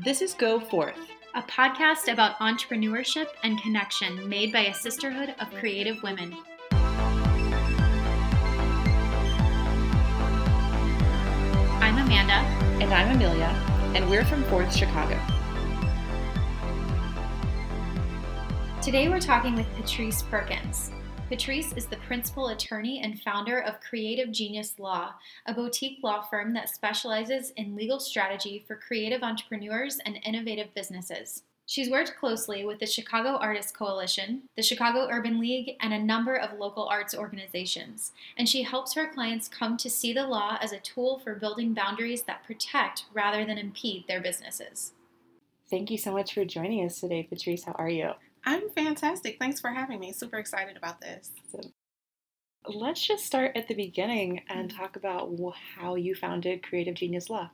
This is Go Forth, a podcast about entrepreneurship and connection made by a sisterhood of creative women. I'm Amanda. And I'm Amelia, and we're from Forth Chicago. Today we're talking with Patrice Perkins. Patrice is the principal attorney and founder of Creative Genius Law, a boutique law firm that specializes in legal strategy for creative entrepreneurs and innovative businesses. She's worked closely with the Chicago Artists Coalition, the Chicago Urban League, and a number of local arts organizations, and she helps her clients come to see the law as a tool for building boundaries that protect rather than impede their businesses. Thank you so much for joining us today, Patrice. How are you? I'm fantastic. Thanks for having me. Super excited about this. Let's just start at the beginning and mm-hmm. talk about how you founded Creative Genius Law.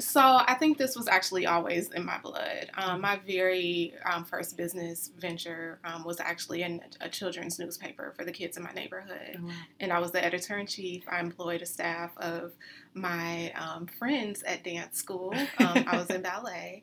So I think this was actually always in my blood. Um, my very um, first business venture um, was actually in a children's newspaper for the kids in my neighborhood, oh, wow. and I was the editor in chief. I employed a staff of my um, friends at dance school. Um, I was in ballet,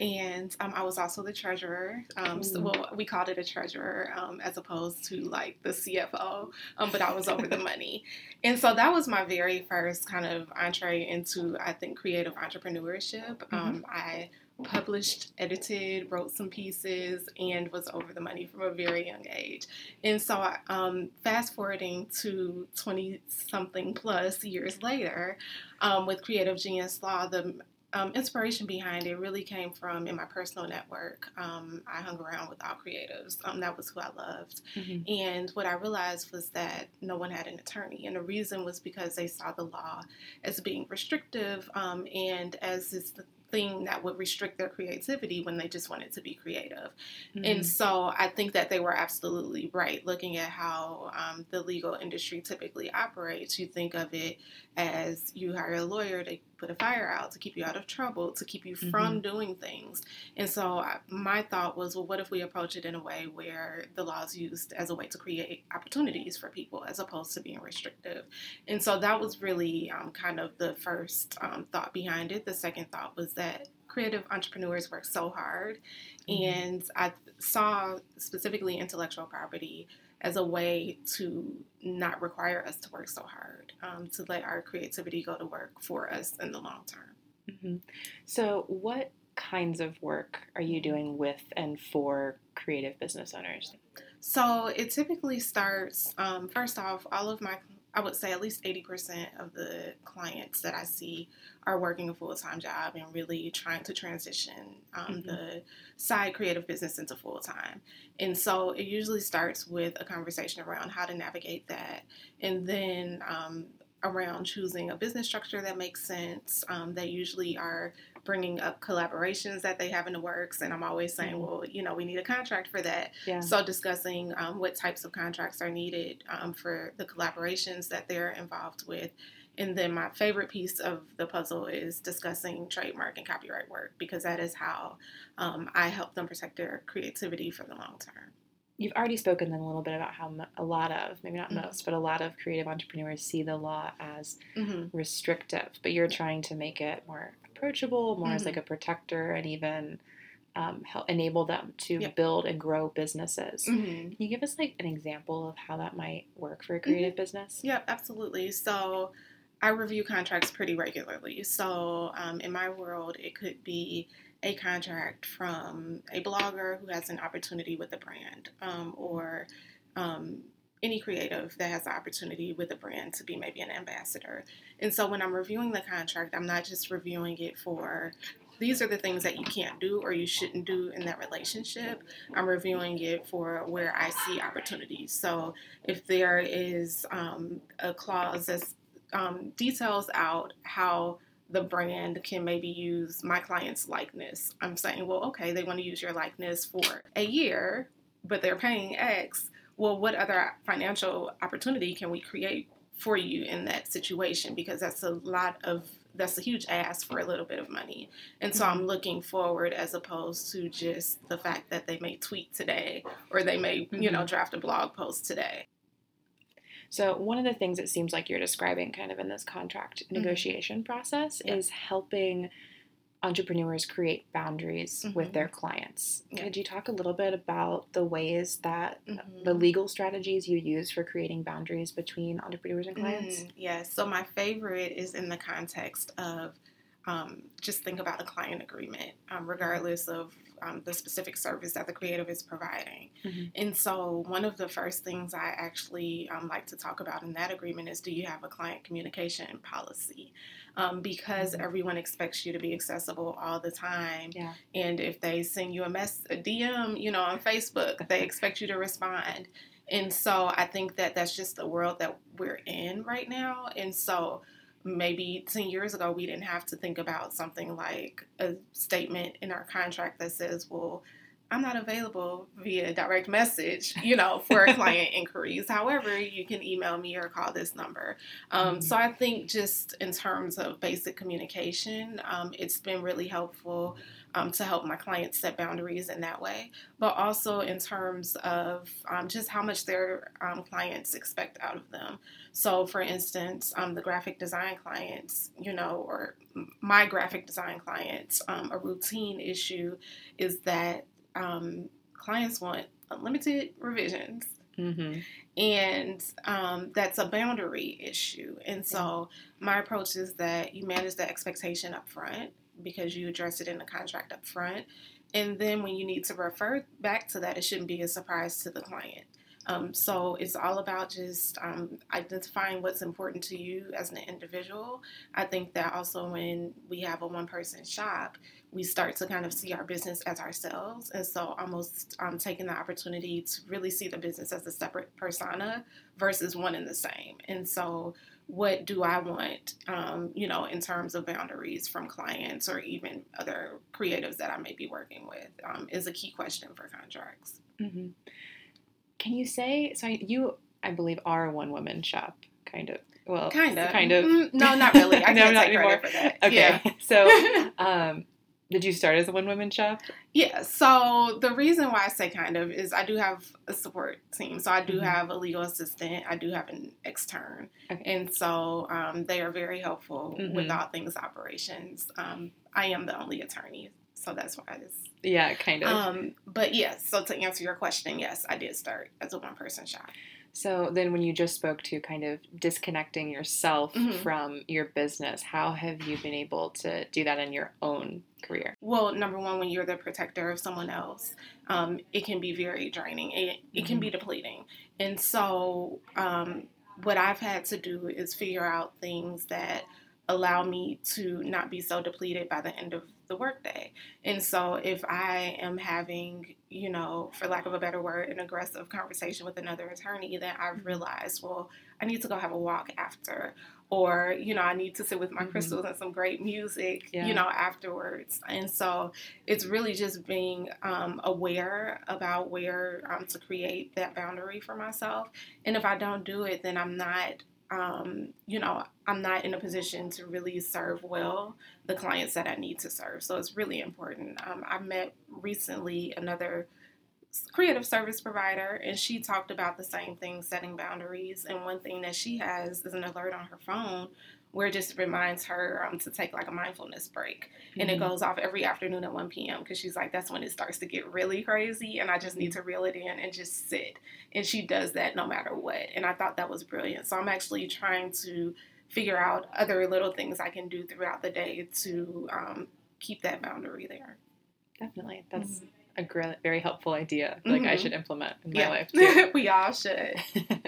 and um, I was also the treasurer. so, well, we called it a treasurer as opposed to like the CFO, but I was over the money, and so that was my very first kind of entree into I think creative entrepreneurship. Mm-hmm. Um, I published, edited, wrote some pieces, and was over the money from a very young age. And so, um, fast forwarding to 20 something plus years later, um, with Creative Genius Law, the um, inspiration behind it really came from in my personal network. Um, I hung around with all creatives. Um, that was who I loved. Mm-hmm. And what I realized was that no one had an attorney. And the reason was because they saw the law as being restrictive um, and as this thing that would restrict their creativity when they just wanted to be creative. Mm-hmm. And so I think that they were absolutely right looking at how um, the legal industry typically operates. You think of it as you hire a lawyer to put a fire out, to keep you out of trouble, to keep you mm-hmm. from doing things. And so I, my thought was, well, what if we approach it in a way where the law is used as a way to create opportunities for people as opposed to being restrictive? And so that was really um, kind of the first um, thought behind it. The second thought was that creative entrepreneurs work so hard, mm-hmm. and I saw specifically intellectual property as a way to not require us to work so hard, um, to let our creativity go to work for us in the long term. Mm-hmm. So, what kinds of work are you doing with and for creative business owners? So, it typically starts um, first off, all of my I would say at least 80% of the clients that I see are working a full time job and really trying to transition um, mm-hmm. the side creative business into full time. And so it usually starts with a conversation around how to navigate that. And then um, around choosing a business structure that makes sense. Um, they usually are bringing up collaborations that they have in the works, and I'm always saying, mm-hmm. well, you know, we need a contract for that. Yeah. So discussing um, what types of contracts are needed um, for the collaborations that they're involved with. And then my favorite piece of the puzzle is discussing trademark and copyright work because that is how um, I help them protect their creativity for the long term you've already spoken then a little bit about how a lot of maybe not mm-hmm. most but a lot of creative entrepreneurs see the law as mm-hmm. restrictive but you're trying to make it more approachable more mm-hmm. as like a protector and even um, help enable them to yep. build and grow businesses mm-hmm. can you give us like an example of how that might work for a creative mm-hmm. business yep absolutely so I review contracts pretty regularly. So, um, in my world, it could be a contract from a blogger who has an opportunity with a brand um, or um, any creative that has the opportunity with a brand to be maybe an ambassador. And so when I'm reviewing the contract, I'm not just reviewing it for these are the things that you can't do or you shouldn't do in that relationship. I'm reviewing it for where I see opportunities. So if there is um, a clause that um, details out how the brand can maybe use my client's likeness. I'm saying, well, okay, they want to use your likeness for a year, but they're paying X. Well, what other financial opportunity can we create for you in that situation? Because that's a lot of that's a huge ask for a little bit of money. And so I'm mm-hmm. looking forward as opposed to just the fact that they may tweet today or they may, you know, mm-hmm. draft a blog post today. So, one of the things it seems like you're describing kind of in this contract mm-hmm. negotiation process yeah. is helping entrepreneurs create boundaries mm-hmm. with their clients. Yeah. Could you talk a little bit about the ways that mm-hmm. the legal strategies you use for creating boundaries between entrepreneurs and clients? Mm, yes. So, my favorite is in the context of um, just think about a client agreement, um, regardless of um, the specific service that the creative is providing. Mm-hmm. And so, one of the first things I actually um, like to talk about in that agreement is do you have a client communication policy? Um, because mm-hmm. everyone expects you to be accessible all the time. Yeah. And if they send you a mess, a DM, you know, on Facebook, they expect you to respond. And so, I think that that's just the world that we're in right now. And so, maybe 10 years ago, we didn't have to think about something like a statement in our contract that says, well, I'm not available via direct message, you know, for client inquiries. However, you can email me or call this number. Um, mm-hmm. So I think just in terms of basic communication, um, it's been really helpful um, to help my clients set boundaries in that way, but also in terms of um, just how much their um, clients expect out of them. So, for instance, um, the graphic design clients, you know, or my graphic design clients, um, a routine issue is that um, clients want unlimited revisions. Mm-hmm. And um, that's a boundary issue. And so, my approach is that you manage the expectation up front because you address it in the contract up front. And then when you need to refer back to that, it shouldn't be a surprise to the client. Um, so it's all about just um, identifying what's important to you as an individual. I think that also when we have a one person shop, we start to kind of see our business as ourselves. And so almost um, taking the opportunity to really see the business as a separate persona versus one and the same. And so what do I want, um, you know, in terms of boundaries from clients or even other creatives that I may be working with um, is a key question for contracts. Mm-hmm. Can you say, so you, I believe, are a one woman shop, kind of. Well, kind of. Kind of. Mm, no, not really. I no, can't not take anymore. credit for that. Okay. Yeah. So, um, did you start as a one woman shop? Yeah. So the reason why I say kind of is I do have a support team. So I do mm-hmm. have a legal assistant. I do have an extern, okay. and so um, they are very helpful mm-hmm. with all things operations. Um, I am the only attorney, so that's why it's yeah, kind of. Um, but yes. So to answer your question, yes, I did start as a one person shop. So then, when you just spoke to kind of disconnecting yourself mm-hmm. from your business, how have you been able to do that in your own career? Well, number one, when you're the protector of someone else, um, it can be very draining. It, it can be mm-hmm. depleting. And so, um, what I've had to do is figure out things that allow me to not be so depleted by the end of the workday. And so if I am having, you know, for lack of a better word, an aggressive conversation with another attorney, then I've mm-hmm. realized, well, I need to go have a walk after. Or, you know, I need to sit with my mm-hmm. crystals and some great music, yeah. you know, afterwards. And so it's really just being um, aware about where um, to create that boundary for myself. And if I don't do it, then I'm not um, you know, I'm not in a position to really serve well the clients that I need to serve. So it's really important. Um, I met recently another creative service provider, and she talked about the same thing setting boundaries. And one thing that she has is an alert on her phone where it just reminds her um, to take like a mindfulness break. Mm-hmm. And it mm-hmm. goes off every afternoon at 1 p.m. because she's like, that's when it starts to get really crazy. And I just need to reel it in and just sit. And she does that no matter what. And I thought that was brilliant. So I'm actually trying to figure out other little things I can do throughout the day to um, keep that boundary there. Definitely. That's. Mm-hmm a great, very helpful idea. Like mm-hmm. I should implement in my yeah. life too. we all should.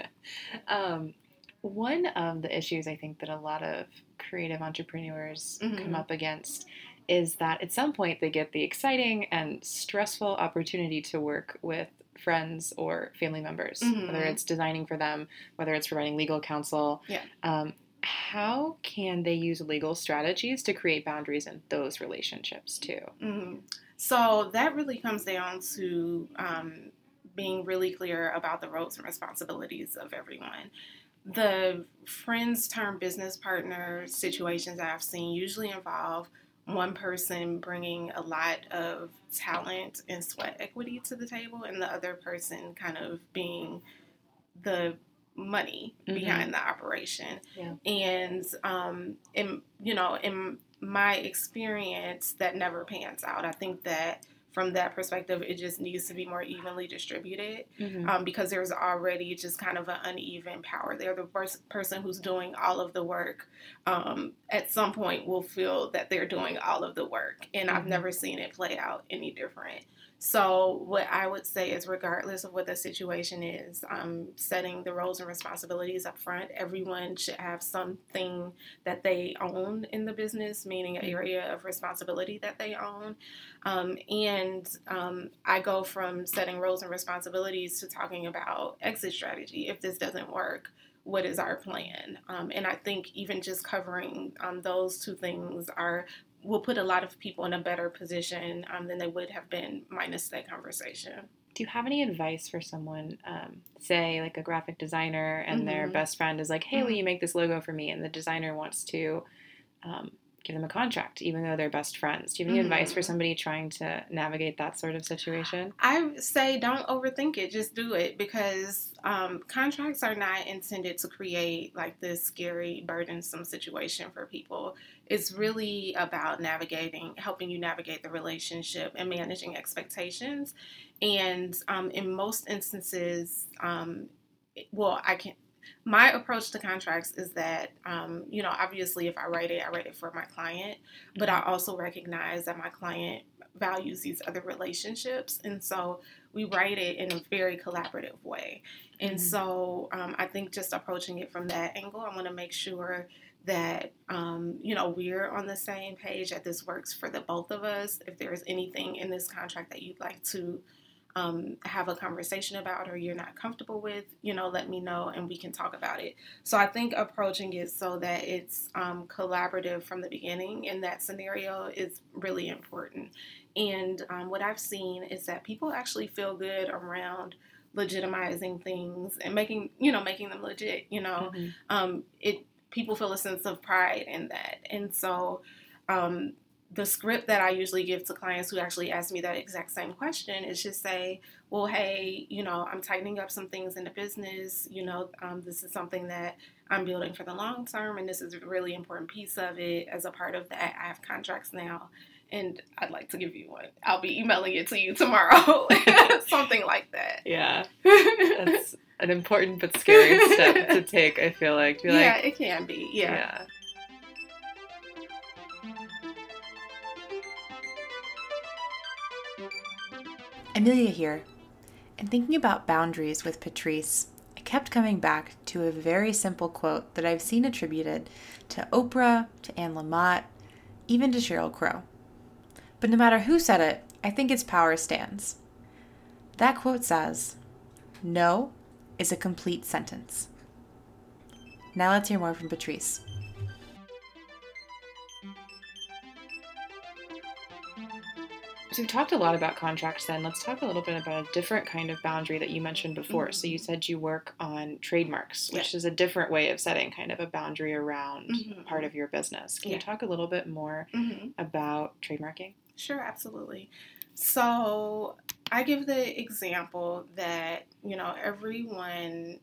um, one of the issues I think that a lot of creative entrepreneurs mm-hmm. come up against is that at some point they get the exciting and stressful opportunity to work with friends or family members, mm-hmm. whether it's designing for them, whether it's providing legal counsel. Yeah. Um, how can they use legal strategies to create boundaries in those relationships too? Mm-hmm. So that really comes down to um, being really clear about the roles and responsibilities of everyone the friends term business partner situations I've seen usually involve one person bringing a lot of talent and sweat equity to the table, and the other person kind of being the money mm-hmm. behind the operation. Yeah. And um, in you know, in my experience, that never pans out. I think that from that perspective, it just needs to be more evenly distributed mm-hmm. um, because there's already just kind of an uneven power there. The first person who's doing all of the work um, at some point will feel that they're doing all of the work, and mm-hmm. I've never seen it play out any different. So, what I would say is, regardless of what the situation is, um, setting the roles and responsibilities up front, everyone should have something that they own in the business, meaning an area of responsibility that they own. Um, and um, I go from setting roles and responsibilities to talking about exit strategy. If this doesn't work, what is our plan? Um, and I think even just covering um, those two things are will put a lot of people in a better position um, than they would have been minus that conversation. Do you have any advice for someone, um, say like a graphic designer, and mm-hmm. their best friend is like, "Hey, mm-hmm. will you make this logo for me?" And the designer wants to um, give them a contract, even though they're best friends. Do you have any mm-hmm. advice for somebody trying to navigate that sort of situation? I say don't overthink it. Just do it because um, contracts are not intended to create like this scary, burdensome situation for people. It's really about navigating, helping you navigate the relationship and managing expectations. And um, in most instances, um, well, I can my approach to contracts is that um, you know obviously if i write it i write it for my client but i also recognize that my client values these other relationships and so we write it in a very collaborative way. And mm-hmm. so um, i think just approaching it from that angle i want to make sure that um, you know we're on the same page that this works for the both of us. If there's anything in this contract that you'd like to um, have a conversation about or you're not comfortable with, you know, let me know and we can talk about it. So I think approaching it so that it's um, collaborative from the beginning in that scenario is really important. And um, what I've seen is that people actually feel good around legitimizing things and making, you know, making them legit. You know, mm-hmm. Um, it people feel a sense of pride in that, and so um, the script that I usually give to clients who actually ask me that exact same question is just say, well, hey, you know, I'm tightening up some things in the business. You know, um, this is something that I'm building for the long term, and this is a really important piece of it. As a part of that, I have contracts now, and I'd like to give you one. I'll be emailing it to you tomorrow, something like that. Yeah, that's an important but scary step to take. I feel like. yeah, like, it can be. yeah. yeah. Amelia here. In thinking about boundaries with Patrice, I kept coming back to a very simple quote that I've seen attributed to Oprah, to Anne Lamott, even to Sheryl Crow. But no matter who said it, I think its power stands. That quote says, No is a complete sentence. Now let's hear more from Patrice. So we've talked a lot about contracts then. Let's talk a little bit about a different kind of boundary that you mentioned before. Mm-hmm. So you said you work on trademarks, which yeah. is a different way of setting kind of a boundary around mm-hmm. part of your business. Can yeah. you talk a little bit more mm-hmm. about trademarking? Sure, absolutely. So I give the example that, you know, everyone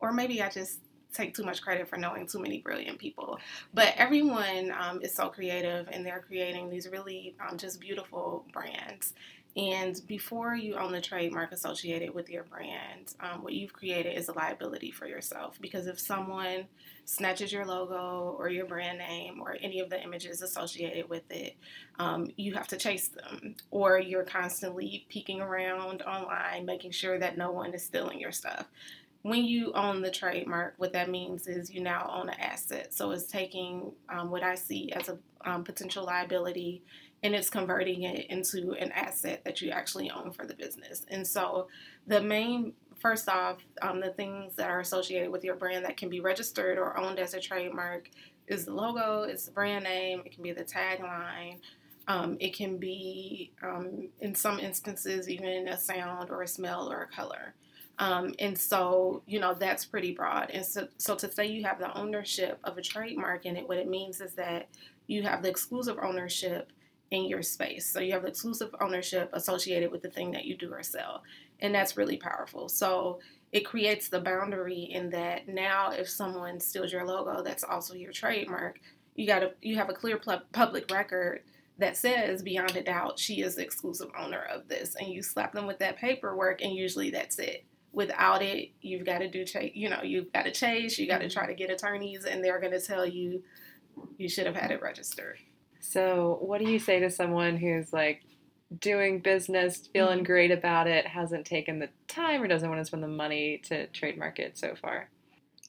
or maybe I just take too much credit for knowing too many brilliant people. But everyone um, is so creative and they're creating these really um, just beautiful brands. And before you own the trademark associated with your brand, um, what you've created is a liability for yourself. Because if someone snatches your logo or your brand name or any of the images associated with it, um, you have to chase them. Or you're constantly peeking around online, making sure that no one is stealing your stuff when you own the trademark, what that means is you now own an asset. So it's taking um, what I see as a um, potential liability and it's converting it into an asset that you actually own for the business. And so the main, first off, um, the things that are associated with your brand that can be registered or owned as a trademark is the logo, it's the brand name, it can be the tagline. Um, it can be, um, in some instances, even a sound or a smell or a color. Um, and so, you know, that's pretty broad. And so, so to say you have the ownership of a trademark in it, what it means is that you have the exclusive ownership in your space. So you have the exclusive ownership associated with the thing that you do or sell. And that's really powerful. So it creates the boundary in that now if someone steals your logo that's also your trademark you got to you have a clear public record that says beyond a doubt she is the exclusive owner of this and you slap them with that paperwork and usually that's it without it you've got to do you know you've got to chase you got to try to get attorneys and they're going to tell you you should have had it registered so what do you say to someone who's like doing business, feeling mm-hmm. great about it, hasn't taken the time or doesn't want to spend the money to trademark it so far?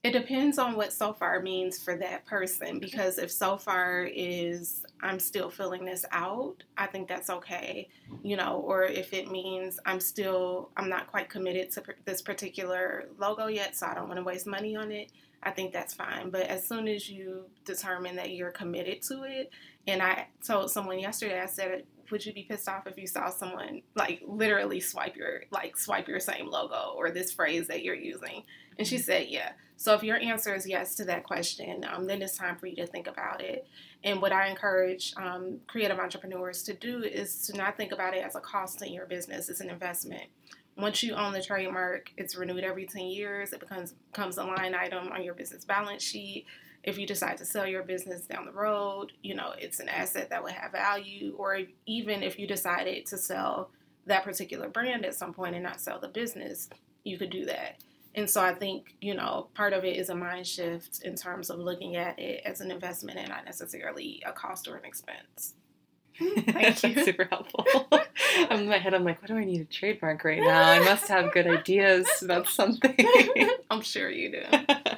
It depends on what so far means for that person because if so far is I'm still filling this out, I think that's okay, you know, or if it means I'm still I'm not quite committed to this particular logo yet, so I don't want to waste money on it, I think that's fine. But as soon as you determine that you're committed to it, and I told someone yesterday, I said would you be pissed off if you saw someone like literally swipe your like swipe your same logo or this phrase that you're using? And she said, yeah. So if your answer is yes to that question, um, then it's time for you to think about it. And what I encourage um, creative entrepreneurs to do is to not think about it as a cost in your business; it's an investment. Once you own the trademark, it's renewed every 10 years. It becomes becomes a line item on your business balance sheet if you decide to sell your business down the road, you know, it's an asset that would have value. Or even if you decided to sell that particular brand at some point and not sell the business, you could do that. And so I think, you know, part of it is a mind shift in terms of looking at it as an investment and not necessarily a cost or an expense. Thank you. super helpful. in my head, I'm like, what do I need a trademark right now? I must have good ideas about something. I'm sure you do.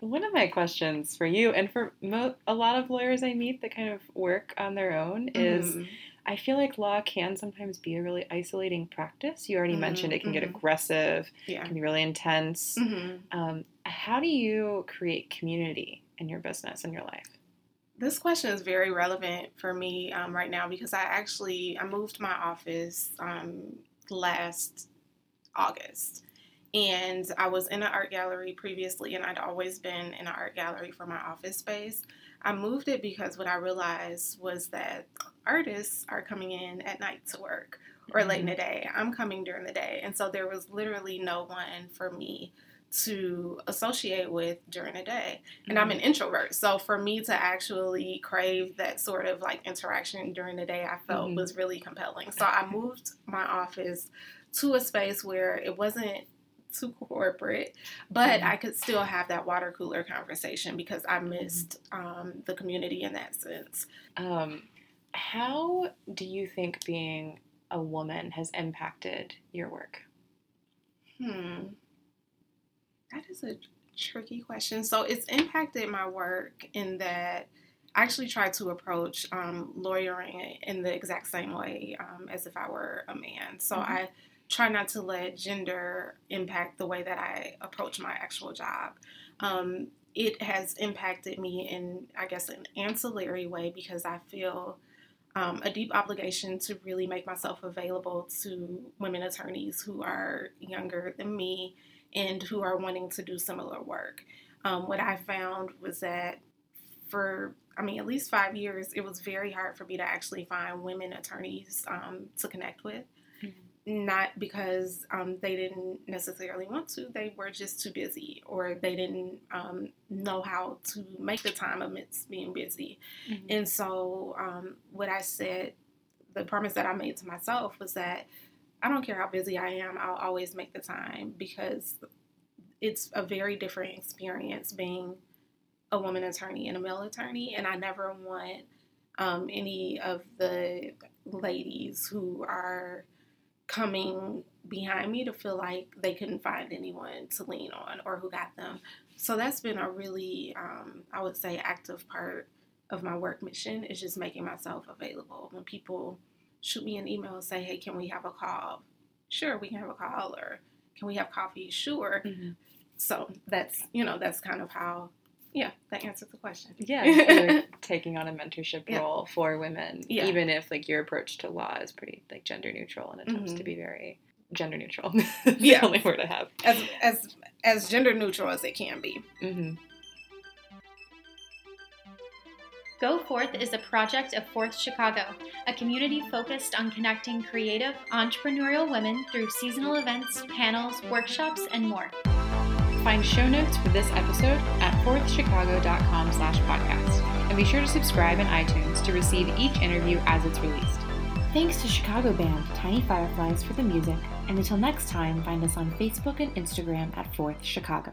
One of my questions for you and for mo- a lot of lawyers I meet that kind of work on their own is mm. I feel like law can sometimes be a really isolating practice. You already mm-hmm, mentioned it can mm-hmm. get aggressive, yeah. can be really intense. Mm-hmm. Um, how do you create community in your business and your life? This question is very relevant for me um, right now because I actually I moved my office um, last August. And I was in an art gallery previously, and I'd always been in an art gallery for my office space. I moved it because what I realized was that artists are coming in at night to work or late in the mm-hmm. day. I'm coming during the day. And so there was literally no one for me to associate with during the day. And mm-hmm. I'm an mm-hmm. introvert. So for me to actually crave that sort of like interaction during the day, I felt mm-hmm. was really compelling. So I moved my office to a space where it wasn't too corporate, but mm-hmm. I could still have that water cooler conversation because I missed um, the community in that sense. Um, how do you think being a woman has impacted your work? Hmm. That is a tricky question. So it's impacted my work in that I actually try to approach um, lawyering in the exact same way um, as if I were a man. So mm-hmm. I try not to let gender impact the way that I approach my actual job. Um, it has impacted me in, I guess, an ancillary way because I feel um, a deep obligation to really make myself available to women attorneys who are younger than me and who are wanting to do similar work. Um, what I found was that for, I mean, at least five years, it was very hard for me to actually find women attorneys um, to connect with not because um, they didn't necessarily want to, they were just too busy or they didn't um, know how to make the time amidst being busy. Mm-hmm. And so, um, what I said, the promise that I made to myself was that I don't care how busy I am, I'll always make the time because it's a very different experience being a woman attorney and a male attorney. And I never want um, any of the ladies who are coming behind me to feel like they couldn't find anyone to lean on or who got them. So that's been a really, um, I would say, active part of my work mission is just making myself available. When people shoot me an email and say, hey, can we have a call? Sure, we can have a call. Or can we have coffee? Sure. Mm-hmm. So that's, you know, that's kind of how yeah, that answers the question. Yeah, taking on a mentorship yeah. role for women, yeah. even if like your approach to law is pretty like gender neutral and attempts mm-hmm. to be very gender neutral. yeah, the only word I have. As as as gender neutral as it can be. Mm-hmm. Go Forth is a project of Forth Chicago, a community focused on connecting creative, entrepreneurial women through seasonal events, panels, workshops, and more. Find show notes for this episode at forthchicago.com slash podcast. And be sure to subscribe in iTunes to receive each interview as it's released. Thanks to Chicago band Tiny Fireflies for the music. And until next time, find us on Facebook and Instagram at Forth Chicago.